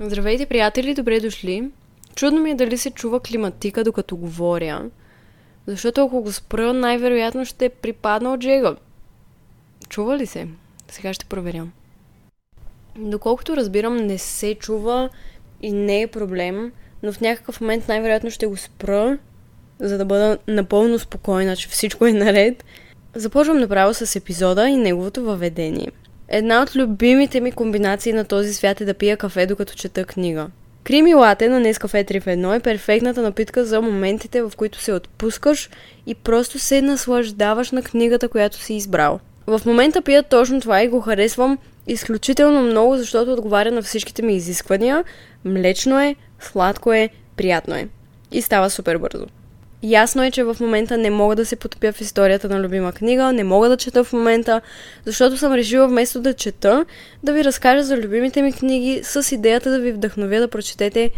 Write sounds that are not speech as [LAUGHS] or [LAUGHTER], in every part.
Здравейте, приятели, добре дошли. Чудно ми е дали се чува климатика, докато говоря. Защото ако го спра, най-вероятно ще припадна от жега. Чува ли се? Сега ще проверям. Доколкото разбирам, не се чува и не е проблем, но в някакъв момент най-вероятно ще го спра, за да бъда напълно спокойна, че всичко е наред. Започвам направо с епизода и неговото въведение. Една от любимите ми комбинации на този свят е да пия кафе, докато чета книга. Крими лате на Nescafe 3 в 1 е перфектната напитка за моментите, в които се отпускаш и просто се наслаждаваш на книгата, която си избрал. В момента пия точно това и го харесвам изключително много, защото отговаря на всичките ми изисквания. Млечно е, сладко е, приятно е. И става супер бързо. Ясно е, че в момента не мога да се потопя в историята на любима книга, не мога да чета в момента, защото съм решила вместо да чета, да ви разкажа за любимите ми книги с идеята да ви вдъхновя да прочетете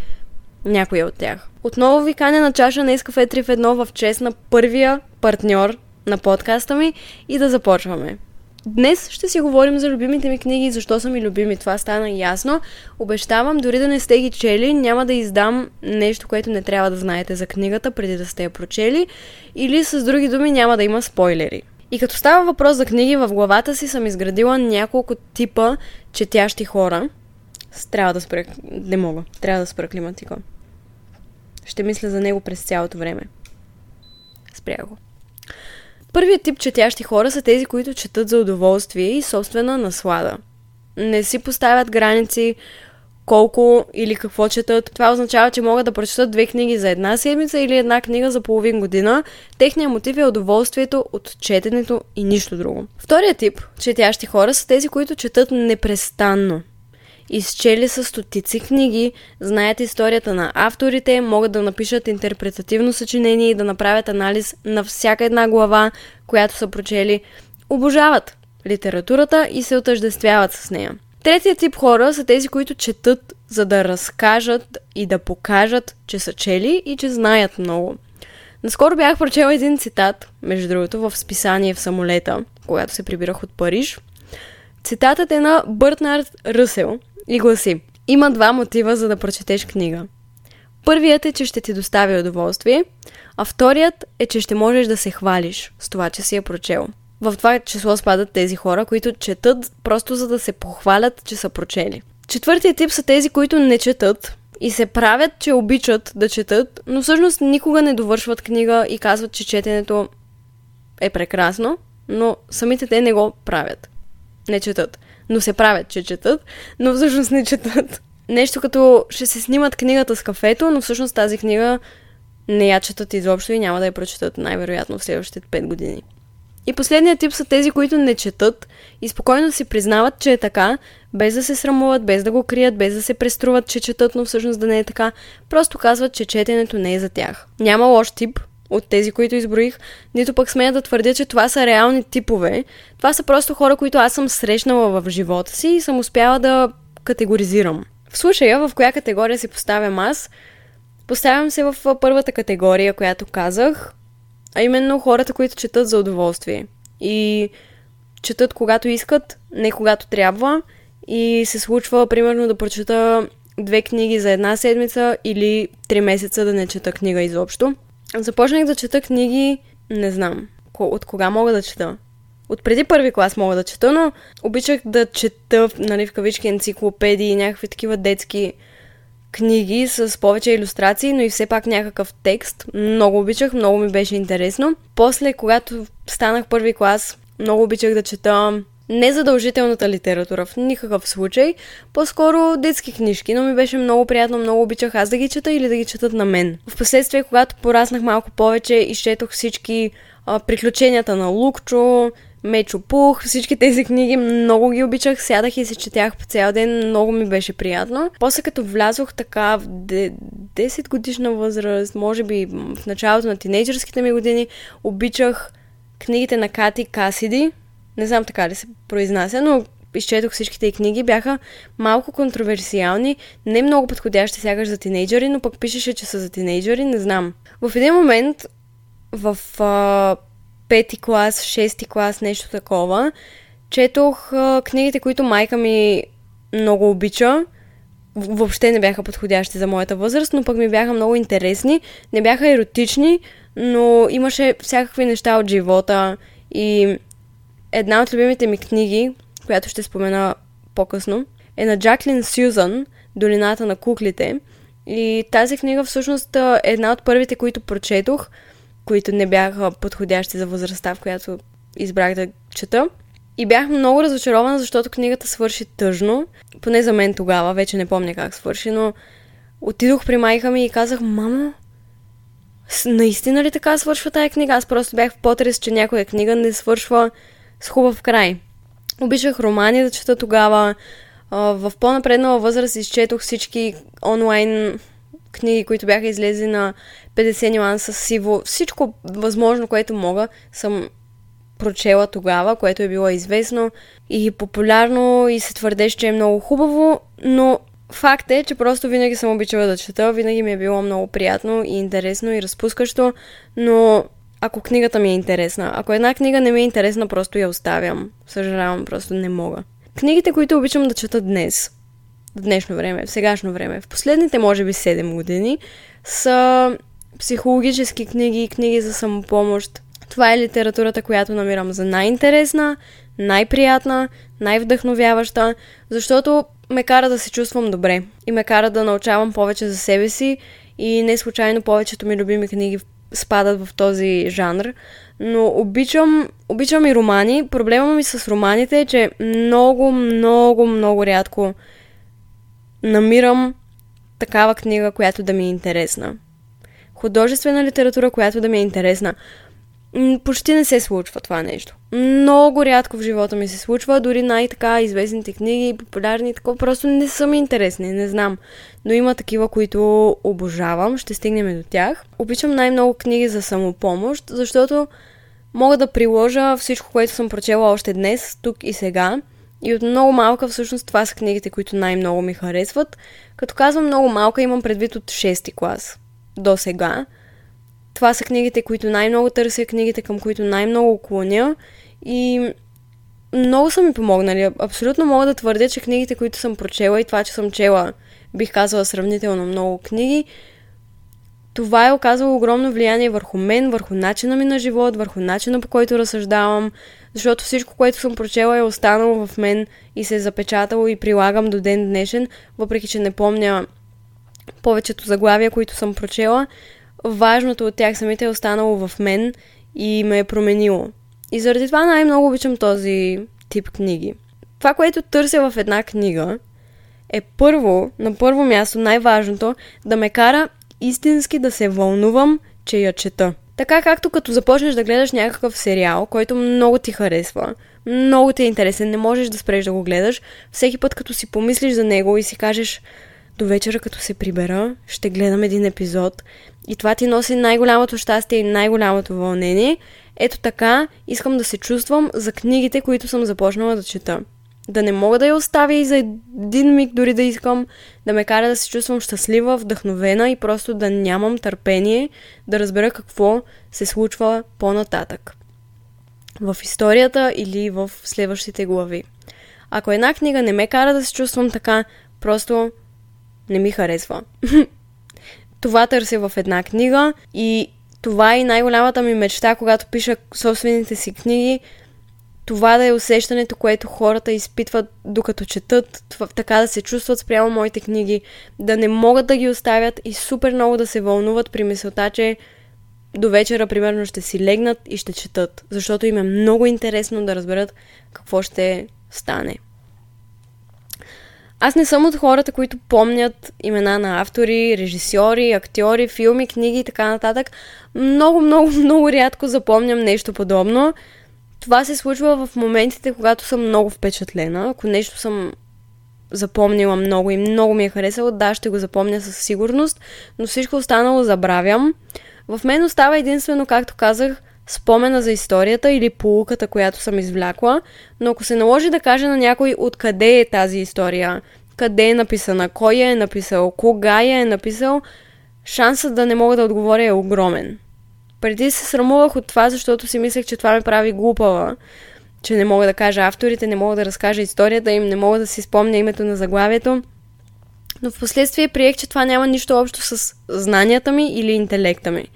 някоя от тях. Отново ви каня на чаша на кафе 3 в 1 в чест на първия партньор на подкаста ми и да започваме. Днес ще си говорим за любимите ми книги и защо са ми любими. Това стана ясно. Обещавам, дори да не сте ги чели, няма да издам нещо, което не трябва да знаете за книгата, преди да сте я прочели. Или с други думи няма да има спойлери. И като става въпрос за книги, в главата си съм изградила няколко типа четящи хора. Трябва да спра... Не мога. Трябва да спра климатика. Ще мисля за него през цялото време. Спря го. Първият тип четящи хора са тези, които четат за удоволствие и собствена наслада. Не си поставят граници колко или какво четат. Това означава, че могат да прочетат две книги за една седмица или една книга за половин година. Техният мотив е удоволствието от четенето и нищо друго. Вторият тип четящи хора са тези, които четат непрестанно изчели са стотици книги, знаят историята на авторите, могат да напишат интерпретативно съчинение и да направят анализ на всяка една глава, която са прочели. Обожават литературата и се отъждествяват с нея. Третият тип хора са тези, които четат, за да разкажат и да покажат, че са чели и че знаят много. Наскоро бях прочела един цитат, между другото, в списание в самолета, когато се прибирах от Париж. Цитатът е на Бъртнард Ръсел, и гласи Има два мотива за да прочетеш книга. Първият е, че ще ти достави удоволствие, а вторият е, че ще можеш да се хвалиш с това, че си я прочел. В това число спадат тези хора, които четат просто за да се похвалят, че са прочели. Четвъртият тип са тези, които не четат и се правят, че обичат да четат, но всъщност никога не довършват книга и казват, че четенето е прекрасно, но самите те не го правят. Не четат но се правят, че четат, но всъщност не четат. Нещо като ще се снимат книгата с кафето, но всъщност тази книга не я четат изобщо и няма да я прочетат най-вероятно в следващите 5 години. И последният тип са тези, които не четат и спокойно си признават, че е така, без да се срамуват, без да го крият, без да се преструват, че четат, но всъщност да не е така. Просто казват, че четенето не е за тях. Няма лош тип, от тези, които изброих, нито пък смея да твърдя, че това са реални типове. Това са просто хора, които аз съм срещнала в живота си и съм успяла да категоризирам. В случая, в коя категория си поставям аз, поставям се в първата категория, която казах, а именно хората, които четат за удоволствие. И четат когато искат, не когато трябва. И се случва, примерно, да прочета две книги за една седмица или три месеца да не чета книга изобщо. Започнах да чета книги, не знам, от кога мога да чета. От преди първи клас мога да чета, но обичах да чета, нали, в кавички енциклопедии някакви такива детски книги с повече иллюстрации, но и все пак някакъв текст. Много обичах, много ми беше интересно. После, когато станах първи клас, много обичах да чета незадължителната литература в никакъв случай, по-скоро детски книжки, но ми беше много приятно, много обичах аз да ги чета или да ги четат на мен. Впоследствие, когато пораснах малко повече, изчетох всички а, приключенията на Лукчо, Мечо Пух, всички тези книги много ги обичах, сядах и се четях по цял ден, много ми беше приятно. После като влязох така в 10 годишна възраст, може би в началото на тинейджърските ми години, обичах книгите на Кати Касиди, не знам така ли се произнася, но изчетох всичките и книги, бяха малко контроверсиални, не много подходящи сягаш за тинейджери, но пък пишеше, че са за тинейджери, не знам. В един момент, в а, пети клас, шести клас, нещо такова, четох а, книгите, които майка ми много обича. въобще не бяха подходящи за моята възраст, но пък ми бяха много интересни. Не бяха еротични, но имаше всякакви неща от живота и една от любимите ми книги, която ще спомена по-късно, е на Джаклин Сюзан Долината на куклите. И тази книга всъщност е една от първите, които прочетох, които не бяха подходящи за възрастта, в която избрах да чета. И бях много разочарована, защото книгата свърши тъжно. Поне за мен тогава, вече не помня как свърши, но отидох при майка ми и казах, мамо, наистина ли така свършва тая книга? Аз просто бях в потрес, че някоя книга не свършва с хубав край. Обичах романи да чета тогава. В по-напреднала възраст изчетох всички онлайн книги, които бяха излезли на 50 нюанса сиво. Всичко възможно, което мога, съм прочела тогава, което е било известно и популярно и се твърдеше, че е много хубаво, но факт е, че просто винаги съм обичала да чета, винаги ми е било много приятно и интересно и разпускащо, но ако книгата ми е интересна, ако една книга не ми е интересна, просто я оставям. Съжалявам, просто не мога. Книгите, които обичам да чета днес, в днешно време, в сегашно време, в последните, може би, 7 години, са психологически книги, книги за самопомощ. Това е литературата, която намирам за най-интересна, най-приятна, най-вдъхновяваща, защото ме кара да се чувствам добре и ме кара да научавам повече за себе си и не случайно повечето ми любими книги спадат в този жанр. Но обичам, обичам и романи. Проблема ми с романите е, че много, много, много рядко намирам такава книга, която да ми е интересна. Художествена литература, която да ми е интересна. Почти не се случва това нещо. Много рядко в живота ми се случва, дори най-така известните книги, популярни, такова, просто не са ми интересни, не знам. Но има такива, които обожавам, ще стигнем до тях. Обичам най-много книги за самопомощ, защото мога да приложа всичко, което съм прочела още днес, тук и сега. И от много малка всъщност това са книгите, които най-много ми харесват. Като казвам много малка, имам предвид от 6 клас до сега. Това са книгите, които най-много търся, книгите към които най-много клоня и много са ми помогнали. Абсолютно мога да твърдя, че книгите, които съм прочела и това, че съм чела, бих казала сравнително много книги, това е оказало огромно влияние върху мен, върху начина ми на живот, върху начина по който разсъждавам, защото всичко, което съм прочела е останало в мен и се е запечатало и прилагам до ден днешен, въпреки че не помня повечето заглавия, които съм прочела, важното от тях самите е останало в мен и ме е променило. И заради това най-много обичам този тип книги. Това, което търся в една книга, е първо, на първо място, най-важното, да ме кара истински да се вълнувам, че я чета. Така както като започнеш да гледаш някакъв сериал, който много ти харесва, много ти е интересен, не можеш да спреш да го гледаш, всеки път като си помислиш за него и си кажеш до вечера като се прибера, ще гледам един епизод и това ти носи най-голямото щастие и най-голямото вълнение, ето така искам да се чувствам за книгите, които съм започнала да чета. Да не мога да я оставя и за един миг дори да искам да ме кара да се чувствам щастлива, вдъхновена и просто да нямам търпение да разбера какво се случва по-нататък. В историята или в следващите глави. Ако една книга не ме кара да се чувствам така, просто не ми харесва. [LAUGHS] Това търся в една книга и това е най-голямата ми мечта, когато пиша собствените си книги. Това да е усещането, което хората изпитват докато четат, това, така да се чувстват спрямо моите книги, да не могат да ги оставят и супер много да се вълнуват при мисълта, че до вечера, примерно, ще си легнат и ще четат, защото им е много интересно да разберат какво ще стане. Аз не съм от хората, които помнят имена на автори, режисьори, актьори, филми, книги и така нататък. Много, много, [LAUGHS] много рядко запомням нещо подобно. Това се случва в моментите, когато съм много впечатлена. Ако нещо съм запомнила много и много ми е харесало, да, ще го запомня със сигурност, но всичко останало забравям. В мен остава единствено, както казах, спомена за историята или полуката, която съм извлякла, но ако се наложи да кажа на някой откъде е тази история, къде е написана, кой я е написал, кога я е написал, шансът да не мога да отговоря е огромен. Преди се срамувах от това, защото си мислех, че това ме прави глупава, че не мога да кажа авторите, не мога да разкажа историята им, не мога да си спомня името на заглавието. Но в последствие приех, че това няма нищо общо с знанията ми или интелекта ми.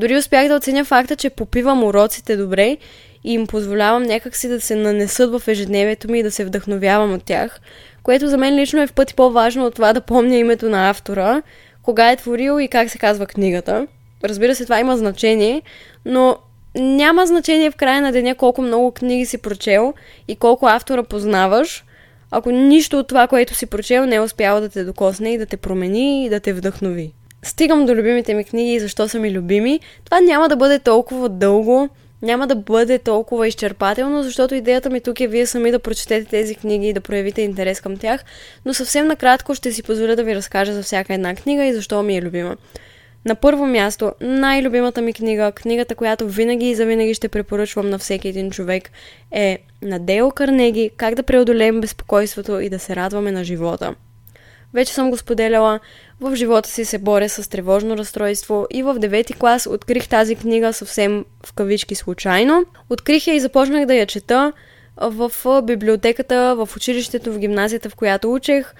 Дори успях да оценя факта, че попивам уроците добре и им позволявам някакси да се нанесат в ежедневието ми и да се вдъхновявам от тях, което за мен лично е в пъти по-важно от това да помня името на автора, кога е творил и как се казва книгата. Разбира се, това има значение, но няма значение в края на деня колко много книги си прочел и колко автора познаваш, ако нищо от това, което си прочел, не е успяло да те докосне и да те промени и да те вдъхнови. Стигам до любимите ми книги и защо са ми любими. Това няма да бъде толкова дълго, няма да бъде толкова изчерпателно, защото идеята ми тук е вие сами да прочетете тези книги и да проявите интерес към тях, но съвсем накратко ще си позволя да ви разкажа за всяка една книга и защо ми е любима. На първо място, най-любимата ми книга, книгата, която винаги и завинаги ще препоръчвам на всеки един човек, е на Дейл Карнеги «Как да преодолеем безпокойството и да се радваме на живота». Вече съм го споделяла, в живота си се боря с тревожно разстройство и в девети клас открих тази книга съвсем в кавички случайно. Открих я и започнах да я чета в библиотеката, в училището, в гимназията, в която учех.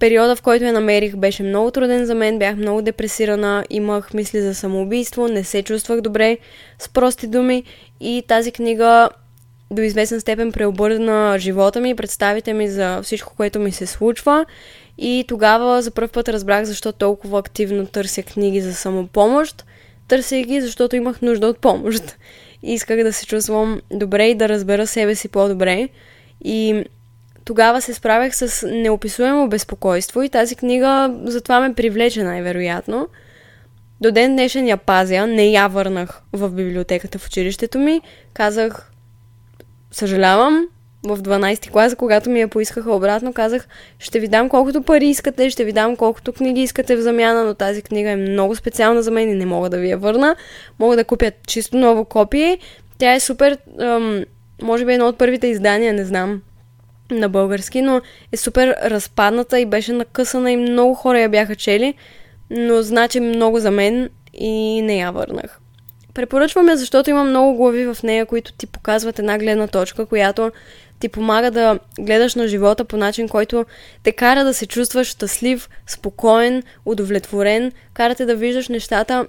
Периода, в който я намерих, беше много труден за мен, бях много депресирана, имах мисли за самоубийство, не се чувствах добре, с прости думи и тази книга до известен степен преобърна живота ми, представите ми за всичко, което ми се случва и тогава за първ път разбрах защо толкова активно търся книги за самопомощ. Търся ги, защото имах нужда от помощ. И исках да се чувствам добре и да разбера себе си по-добре. И тогава се справях с неописуемо безпокойство и тази книга затова ме привлече най-вероятно. До ден днешен я пазя, не я върнах в библиотеката в училището ми. Казах, съжалявам, в 12 клас, когато ми я поискаха обратно, казах, ще ви дам колкото пари искате, ще ви дам колкото книги искате в замяна, но тази книга е много специална за мен и не мога да ви я върна. Мога да купя чисто ново копие. Тя е супер, ам, може би едно от първите издания, не знам, на български, но е супер разпадната и беше накъсана и много хора я бяха чели, но значи много за мен и не я върнах. Препоръчвам я, защото има много глави в нея, които ти показват една гледна точка, която ти помага да гледаш на живота по начин, който те кара да се чувстваш щастлив, спокоен, удовлетворен, кара те да виждаш нещата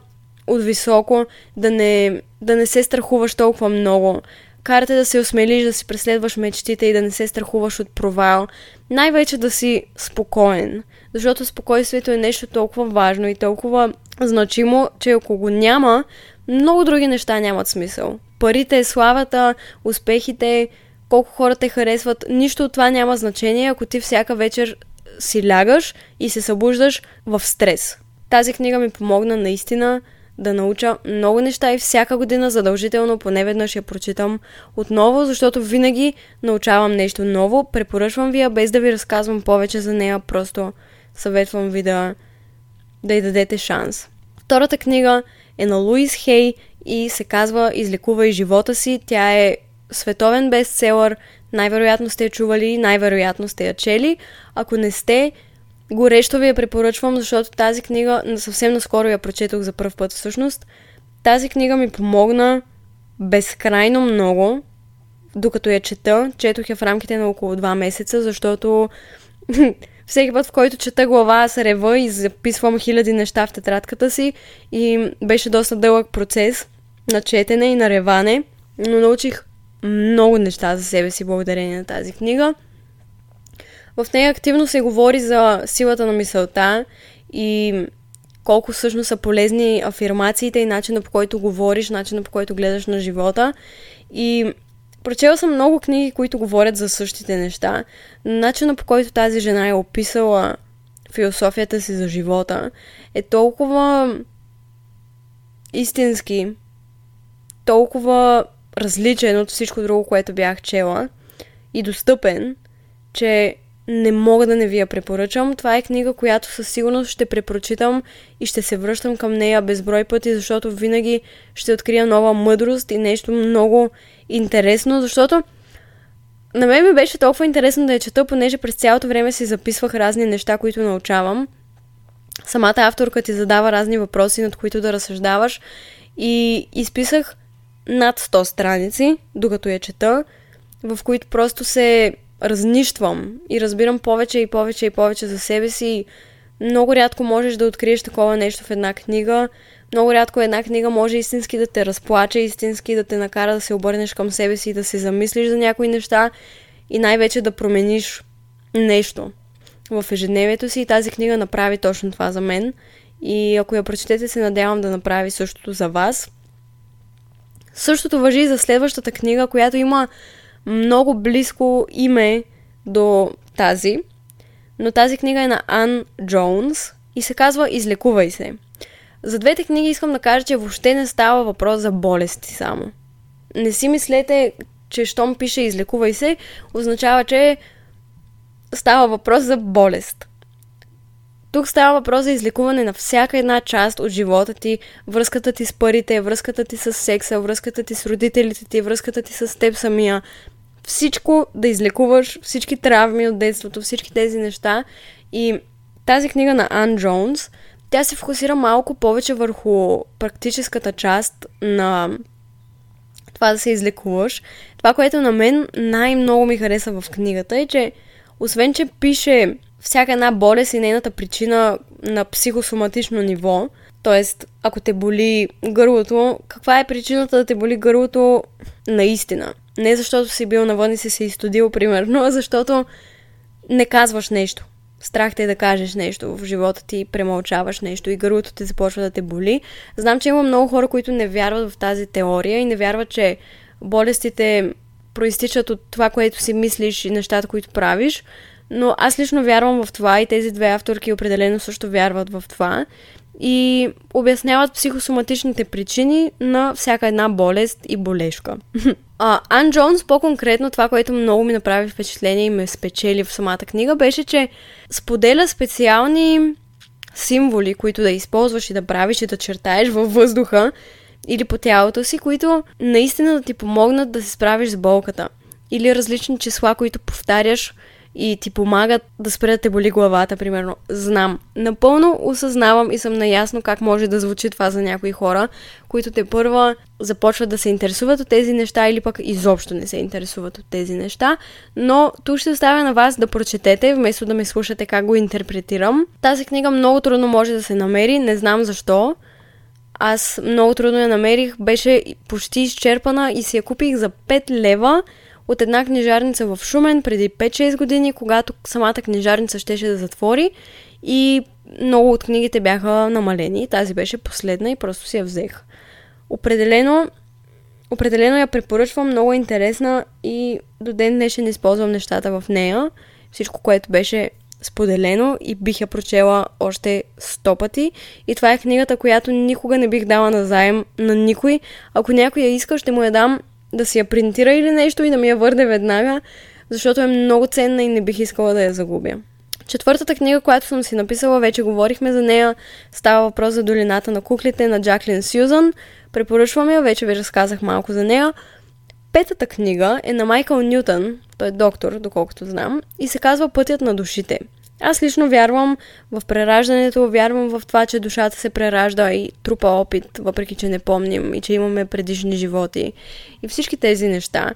от високо, да не, да не се страхуваш толкова много, кара те да се осмелиш, да си преследваш мечтите и да не се страхуваш от провал. Най-вече да си спокоен, защото спокойствието е нещо толкова важно и толкова значимо, че ако го няма, много други неща нямат смисъл. Парите, славата, успехите, колко хора те харесват, нищо от това няма значение, ако ти всяка вечер си лягаш и се събуждаш в стрес. Тази книга ми помогна наистина да науча много неща и всяка година задължително поне веднъж я прочитам отново, защото винаги научавам нещо ново. Препоръчвам ви я без да ви разказвам повече за нея, просто съветвам ви да, да й дадете шанс. Втората книга е на Луис Хей и се казва Излекувай живота си. Тя е световен бестселър, най-вероятно сте я чували, най-вероятно сте я чели. Ако не сте, горещо ви я препоръчвам, защото тази книга съвсем наскоро я прочетох за първ път всъщност. Тази книга ми помогна безкрайно много, докато я чета. Четох я в рамките на около 2 месеца, защото [LAUGHS] всеки път, в който чета глава, аз рева и записвам хиляди неща в тетрадката си и беше доста дълъг процес на четене и на реване, но научих много неща за себе си благодарение на тази книга. В нея активно се говори за силата на мисълта и колко всъщност са полезни афирмациите и начина по който говориш, начина по който гледаш на живота. И прочела съм много книги, които говорят за същите неща. Начина по който тази жена е описала философията си за живота е толкова истински, толкова различен от всичко друго, което бях чела и достъпен, че не мога да не ви я препоръчам. Това е книга, която със сигурност ще препрочитам и ще се връщам към нея безброй пъти, защото винаги ще открия нова мъдрост и нещо много интересно, защото на мен ми беше толкова интересно да я чета, понеже през цялото време си записвах разни неща, които научавам. Самата авторка ти задава разни въпроси, над които да разсъждаваш и изписах над 100 страници, докато я чета, в които просто се разнищвам и разбирам повече и повече и повече за себе си. много рядко можеш да откриеш такова нещо в една книга. Много рядко една книга може истински да те разплаче, истински да те накара да се обърнеш към себе си и да се замислиш за някои неща и най-вече да промениш нещо в ежедневието си. И тази книга направи точно това за мен. И ако я прочетете, се надявам да направи същото за вас. Същото въжи и за следващата книга, която има много близко име до тази. Но тази книга е на Ан Джонс и се казва Излекувай се. За двете книги искам да кажа, че въобще не става въпрос за болести само. Не си мислете, че щом пише излекувай се, означава, че става въпрос за болест. Тук става въпрос за излекуване на всяка една част от живота ти, връзката ти с парите, връзката ти с секса, връзката ти с родителите ти, връзката ти с теб самия. Всичко да излекуваш, всички травми от детството, всички тези неща. И тази книга на Ан Джонс – тя се фокусира малко повече върху практическата част на това да се излекуваш. Това, което на мен най-много ми хареса в книгата е, че освен, че пише всяка една болест и нейната причина на психосоматично ниво, т.е. ако те боли гърлото, каква е причината да те боли гърлото наистина? Не защото си бил навън и си се изтодил, примерно, а защото не казваш нещо. Страх те е да кажеш нещо в живота ти, премълчаваш нещо и гърлото ти започва да те боли. Знам, че има много хора, които не вярват в тази теория и не вярват, че болестите проистичат от това, което си мислиш и нещата, които правиш. Но аз лично вярвам в това и тези две авторки определено също вярват в това и обясняват психосоматичните причини на всяка една болест и болешка. [LAUGHS] А, Ан Джонс, по-конкретно, това, което много ми направи впечатление и ме спечели в самата книга, беше, че споделя специални символи, които да използваш и да правиш и да чертаеш във въздуха или по тялото си, които наистина да ти помогнат да се справиш с болката. Или различни числа, които повтаряш и ти помагат да спре да те боли главата, примерно. Знам. Напълно осъзнавам и съм наясно как може да звучи това за някои хора, които те първа започват да се интересуват от тези неща или пък изобщо не се интересуват от тези неща. Но тук ще оставя на вас да прочетете, вместо да ме слушате как го интерпретирам. Тази книга много трудно може да се намери, не знам защо. Аз много трудно я намерих, беше почти изчерпана и си я купих за 5 лева от една книжарница в Шумен преди 5-6 години, когато самата книжарница щеше да затвори и много от книгите бяха намалени. Тази беше последна и просто си я взех. Определено, определено я препоръчвам, много интересна и до ден днешен използвам нещата в нея. Всичко, което беше споделено и бих я прочела още сто пъти. И това е книгата, която никога не бих дала на заем на никой. Ако някой я иска, ще му я дам да си я принтира или нещо и да ми я върне веднага, защото е много ценна и не бих искала да я загубя. Четвъртата книга, която съм си написала, вече говорихме за нея, става въпрос за долината на куклите на Джаклин Сюзан. Препоръчвам я, вече ви разказах малко за нея. Петата книга е на Майкъл Нютън, той е доктор, доколкото знам, и се казва Пътят на душите. Аз лично вярвам в прераждането, вярвам в това, че душата се преражда и трупа опит, въпреки че не помним и че имаме предишни животи и всички тези неща.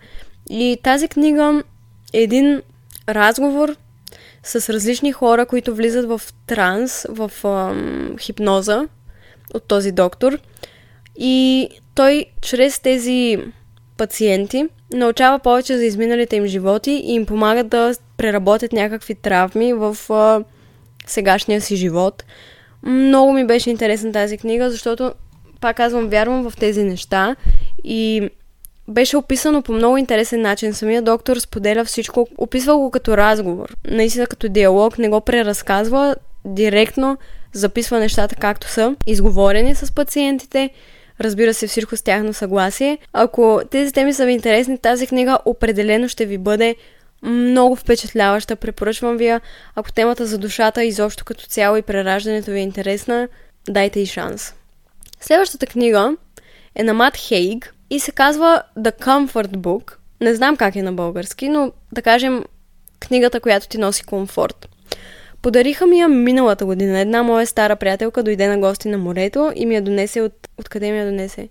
И тази книга е един разговор с различни хора, които влизат в транс, в ам, хипноза от този доктор. И той чрез тези пациенти научава повече за изминалите им животи и им помага да преработят някакви травми в а, сегашния си живот. Много ми беше интересна тази книга, защото, пак казвам, вярвам в тези неща и беше описано по много интересен начин. Самия доктор споделя всичко, описва го като разговор, наистина като диалог, не го преразказва, директно записва нещата както са, изговорени с пациентите разбира се всичко с тяхно съгласие. Ако тези теми са ви интересни, тази книга определено ще ви бъде много впечатляваща. Препоръчвам ви. Ако темата за душата изобщо като цяло и прераждането ви е интересна, дайте и шанс. Следващата книга е на Мат Хейг и се казва The Comfort Book. Не знам как е на български, но да кажем книгата, която ти носи комфорт. Подариха ми я миналата година. Една моя стара приятелка дойде на гости на морето и ми я донесе от... Откъде ми я донесе?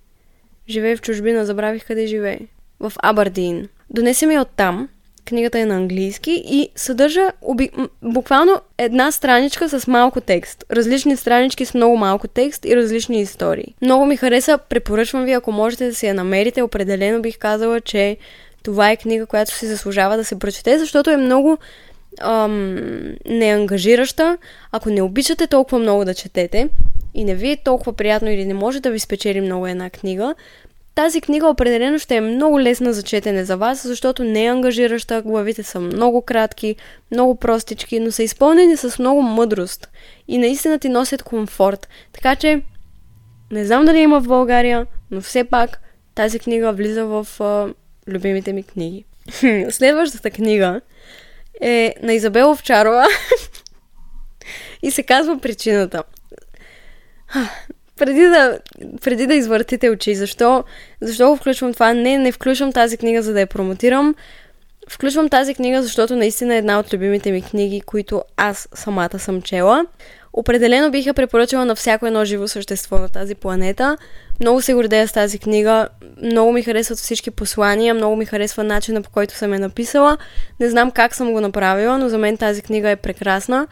Живее в чужбина, забравих къде живее. В Абардин. Донесе ми я оттам Книгата е на английски и съдържа оби... буквално една страничка с малко текст. Различни странички с много малко текст и различни истории. Много ми хареса, препоръчвам ви, ако можете да си я намерите. Определено бих казала, че това е книга, която си заслужава да се прочете, защото е много ам, неангажираща. Ако не обичате толкова много да четете и не ви е толкова приятно или не може да ви спечели много една книга, тази книга определено ще е много лесна за четене за вас, защото не е ангажираща, главите са много кратки, много простички, но са изпълнени с много мъдрост и наистина ти носят комфорт. Така че, не знам дали има в България, но все пак тази книга влиза в а, любимите ми книги. [LAUGHS] Следващата книга е на Изабела Овчарова [LAUGHS] и се казва Причината преди да, преди да извъртите очи, защо, защо го включвам това? Не, не включвам тази книга, за да я промотирам. Включвам тази книга, защото наистина е една от любимите ми книги, които аз самата съм чела. Определено бих я препоръчала на всяко едно живо същество на тази планета. Много се гордея с тази книга. Много ми харесват всички послания, много ми харесва начина по който съм я написала. Не знам как съм го направила, но за мен тази книга е прекрасна.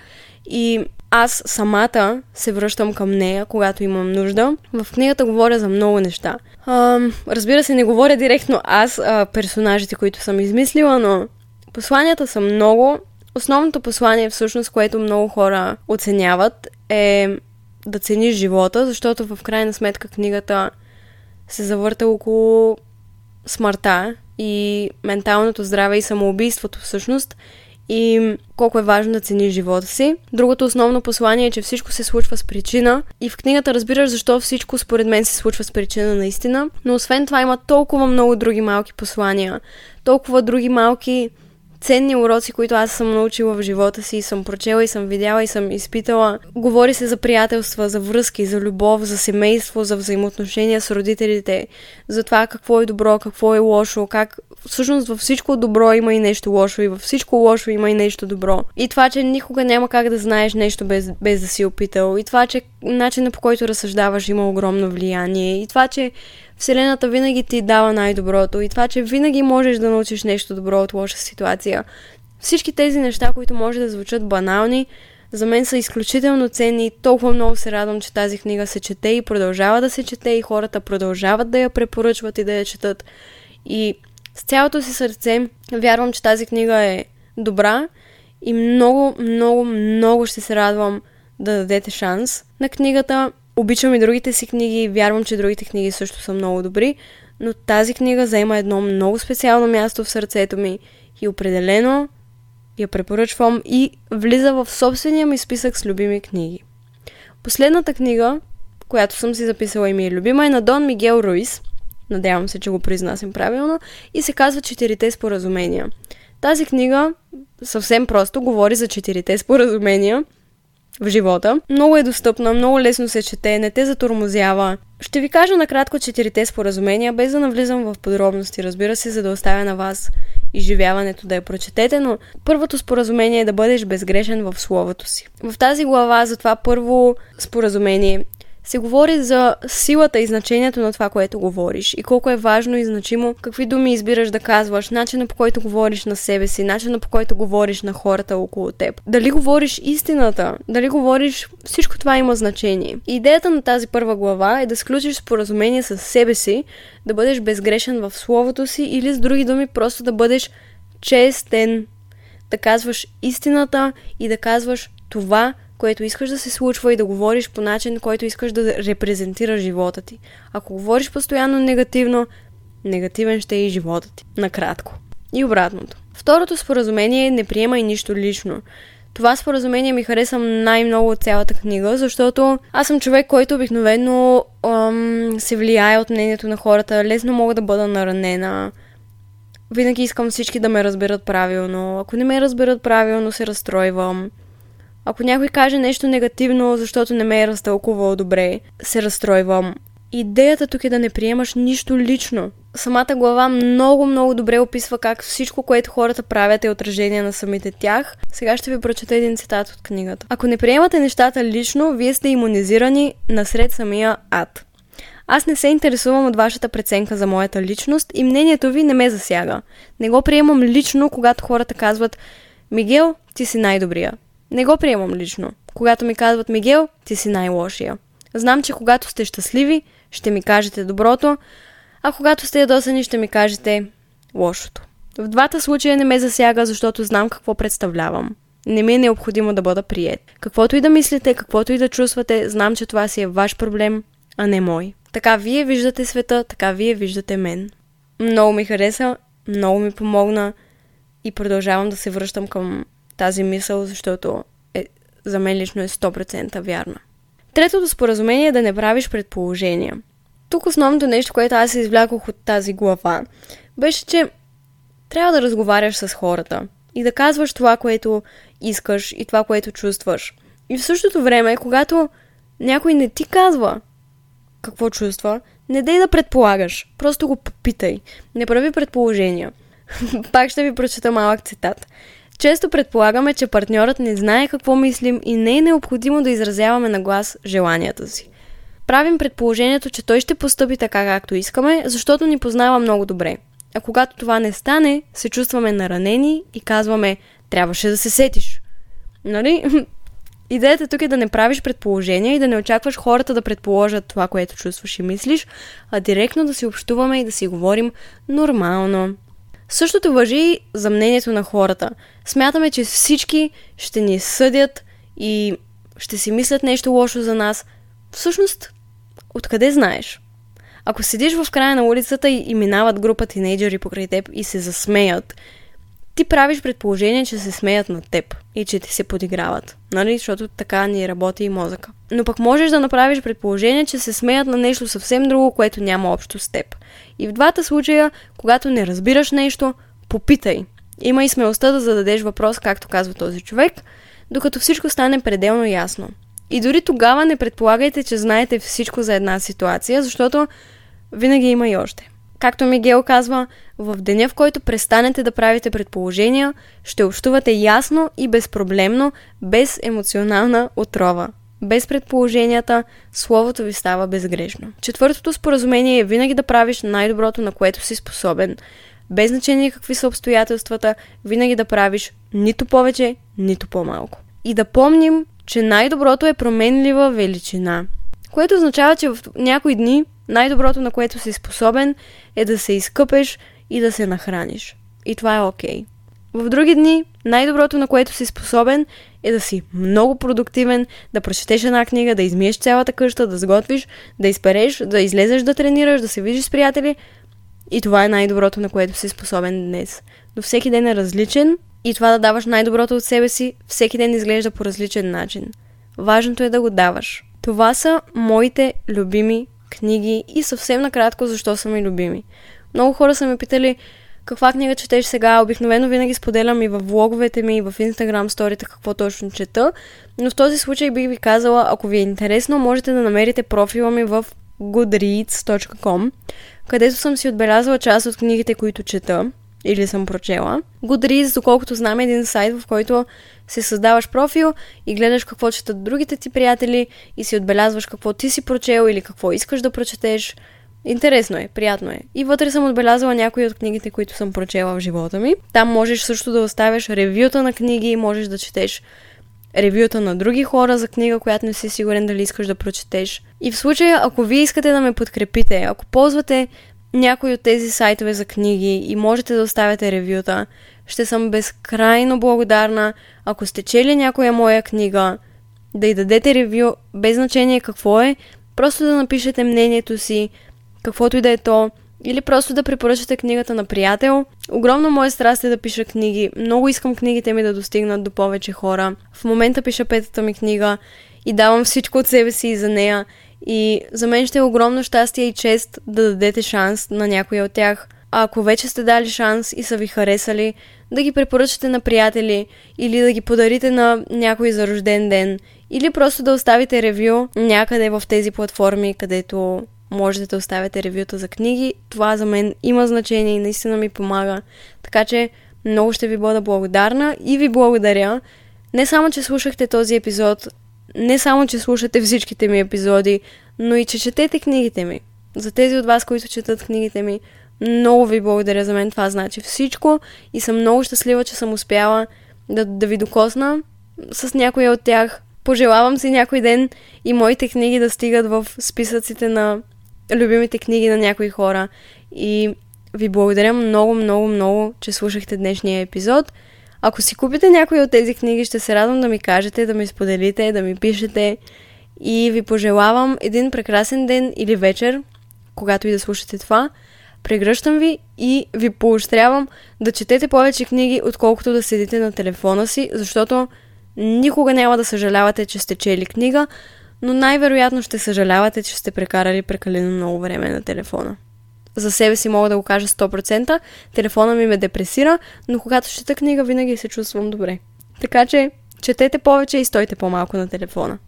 И аз самата се връщам към нея, когато имам нужда. В книгата говоря за много неща. А, разбира се, не говоря директно аз, а, персонажите, които съм измислила, но посланията са много. Основното послание, всъщност, което много хора оценяват, е да цениш живота, защото в крайна сметка книгата се завърта около смъртта и менталното здраве и самоубийството всъщност и колко е важно да цениш живота си. Другото основно послание е, че всичко се случва с причина и в книгата разбираш защо всичко според мен се случва с причина наистина, но освен това има толкова много други малки послания, толкова други малки ценни уроци, които аз съм научила в живота си, съм прочела и съм видяла и съм изпитала. Говори се за приятелства, за връзки, за любов, за семейство, за взаимоотношения с родителите, за това какво е добро, какво е лошо, как всъщност във всичко добро има и нещо лошо и във всичко лошо има и нещо добро. И това, че никога няма как да знаеш нещо без, без да си опитал. И това, че начинът по който разсъждаваш има огромно влияние. И това, че Вселената винаги ти дава най-доброто и това, че винаги можеш да научиш нещо добро от лоша ситуация. Всички тези неща, които може да звучат банални, за мен са изключително ценни и толкова много се радвам, че тази книга се чете и продължава да се чете и хората продължават да я препоръчват и да я четат. И с цялото си сърце вярвам, че тази книга е добра и много, много, много ще се радвам да дадете шанс на книгата. Обичам и другите си книги, вярвам, че другите книги също са много добри, но тази книга заема едно много специално място в сърцето ми и определено я препоръчвам и влиза в собствения ми списък с любими книги. Последната книга, която съм си записала и ми е любима, е на Дон Мигел Руис. Надявам се, че го произнасям правилно. И се казва Четирите споразумения. Тази книга съвсем просто говори за четирите споразумения – в живота. Много е достъпна, много лесно се чете, не те затормозява. Ще ви кажа накратко четирите споразумения, без да навлизам в подробности, разбира се, за да оставя на вас изживяването да я прочетете, но първото споразумение е да бъдеш безгрешен в словото си. В тази глава за това първо споразумение се говори за силата и значението на това, което говориш и колко е важно и значимо какви думи избираш да казваш, начина по който говориш на себе си, начина по който говориш на хората около теб. Дали говориш истината, дали говориш, всичко това има значение. И идеята на тази първа глава е да сключиш споразумение с себе си, да бъдеш безгрешен в словото си или с други думи просто да бъдеш честен, да казваш истината и да казваш това, което искаш да се случва и да говориш по начин, който искаш да репрезентира живота ти. Ако говориш постоянно негативно, негативен ще е и живота ти. Накратко. И обратното. Второто споразумение е не приема и нищо лично. Това споразумение ми хареса най-много от цялата книга, защото аз съм човек, който обикновено ам, се влияе от мнението на хората. Лесно мога да бъда наранена. Винаги искам всички да ме разберат правилно. Ако не ме разберат правилно, се разстройвам. Ако някой каже нещо негативно, защото не ме е разтълкувал добре, се разстройвам. Идеята тук е да не приемаш нищо лично. Самата глава много, много добре описва как всичко, което хората правят е отражение на самите тях. Сега ще ви прочета един цитат от книгата. Ако не приемате нещата лично, вие сте иммунизирани насред самия ад. Аз не се интересувам от вашата преценка за моята личност и мнението ви не ме засяга. Не го приемам лично, когато хората казват Мигел, ти си най-добрия. Не го приемам лично. Когато ми казват Мигел, ти си най-лошия. Знам, че когато сте щастливи, ще ми кажете доброто, а когато сте ядосани, ще ми кажете лошото. В двата случая не ме засяга, защото знам какво представлявам. Не ми е необходимо да бъда прият. Каквото и да мислите, каквото и да чувствате, знам, че това си е ваш проблем, а не мой. Така вие виждате света, така вие виждате мен. Много ми хареса, много ми помогна и продължавам да се връщам към тази мисъл, защото е, за мен лично е 100% вярна. Третото споразумение е да не правиш предположения. Тук основното нещо, което аз извлякох от тази глава, беше, че трябва да разговаряш с хората и да казваш това, което искаш и това, което чувстваш. И в същото време, когато някой не ти казва какво чувства, не дей да предполагаш. Просто го попитай. Не прави предположения. [LAUGHS] Пак ще ви прочета малък цитат. Често предполагаме, че партньорът не знае какво мислим и не е необходимо да изразяваме на глас желанията си. Правим предположението, че той ще постъпи така както искаме, защото ни познава много добре. А когато това не стане, се чувстваме наранени и казваме, трябваше да се сетиш. Нали? [LAUGHS] Идеята тук е да не правиш предположения и да не очакваш хората да предположат това, което чувстваш и мислиш, а директно да си общуваме и да си говорим нормално. Същото въжи за мнението на хората. Смятаме, че всички ще ни съдят и ще си мислят нещо лошо за нас. Всъщност, откъде знаеш? Ако седиш в края на улицата и, минават група тинейджери покрай теб и се засмеят, ти правиш предположение, че се смеят над теб и че ти се подиграват, нали? Защото така ни работи и мозъка. Но пък можеш да направиш предположение, че се смеят на нещо съвсем друго, което няма общо с теб. И в двата случая, когато не разбираш нещо, попитай. Има и смелостта да зададеш въпрос, както казва този човек, докато всичко стане пределно ясно. И дори тогава не предполагайте, че знаете всичко за една ситуация, защото винаги има и още. Както Мигел казва, в деня в който престанете да правите предположения, ще общувате ясно и безпроблемно, без емоционална отрова. Без предположенията, словото ви става безгрешно. Четвъртото споразумение е винаги да правиш най-доброто, на което си способен. Без значение какви са обстоятелствата, винаги да правиш нито повече, нито по-малко. И да помним, че най-доброто е променлива величина. Което означава, че в някои дни най-доброто, на което си способен, е да се изкъпеш и да се нахраниш. И това е окей. Okay. В други дни най-доброто, на което си способен, е да си много продуктивен, да прочетеш една книга, да измиеш цялата къща, да сготвиш, да изпереш, да излезеш да тренираш, да се видиш с приятели. И това е най-доброто, на което си способен днес. Но всеки ден е различен и това да даваш най-доброто от себе си, всеки ден изглежда по различен начин. Важното е да го даваш. Това са моите любими книги и съвсем накратко защо са ми любими. Много хора са ме питали каква книга четеш сега. Обикновено винаги споделям и в влоговете ми, и в Instagram сторите какво точно чета. Но в този случай бих ви казала, ако ви е интересно, можете да намерите профила ми в goodreads.com, където съм си отбелязала част от книгите, които чета или съм прочела. Goodreads, доколкото знам, е един сайт, в който си създаваш профил и гледаш какво четат другите ти приятели и си отбелязваш какво ти си прочел или какво искаш да прочетеш. Интересно е, приятно е. И вътре съм отбелязала някои от книгите, които съм прочела в живота ми. Там можеш също да оставяш ревюта на книги, можеш да четеш ревюта на други хора за книга, която не си сигурен дали искаш да прочетеш. И в случая, ако вие искате да ме подкрепите, ако ползвате някои от тези сайтове за книги и можете да оставяте ревюта, ще съм безкрайно благодарна, ако сте чели някоя моя книга, да й дадете ревю, без значение какво е, просто да напишете мнението си, каквото и да е то, или просто да препоръчате книгата на приятел. Огромно моя страст е да пиша книги. Много искам книгите ми да достигнат до повече хора. В момента пиша петата ми книга и давам всичко от себе си и за нея. И за мен ще е огромно щастие и чест да дадете шанс на някоя от тях. А ако вече сте дали шанс и са ви харесали, да ги препоръчате на приятели или да ги подарите на някой за рожден ден или просто да оставите ревю някъде в тези платформи, където можете да оставяте ревюта за книги. Това за мен има значение и наистина ми помага. Така че много ще ви бъда благодарна и ви благодаря. Не само, че слушахте този епизод, не само, че слушате всичките ми епизоди, но и че четете книгите ми. За тези от вас, които четат книгите ми, много ви благодаря за мен. Това значи всичко и съм много щастлива, че съм успяла да, да ви докосна с някоя от тях. Пожелавам си някой ден и моите книги да стигат в списъците на любимите книги на някои хора. И ви благодаря много, много, много, че слушахте днешния епизод. Ако си купите някои от тези книги, ще се радвам да ми кажете, да ми споделите, да ми пишете. И ви пожелавам един прекрасен ден или вечер, когато и да слушате това. Прегръщам ви и ви поощрявам да четете повече книги, отколкото да седите на телефона си, защото никога няма да съжалявате, че сте чели книга, но най-вероятно ще съжалявате, че сте прекарали прекалено много време на телефона. За себе си мога да го кажа 100%, телефона ми ме депресира, но когато чета книга винаги се чувствам добре. Така че, четете повече и стойте по-малко на телефона.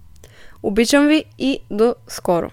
Обичам ви и до скоро!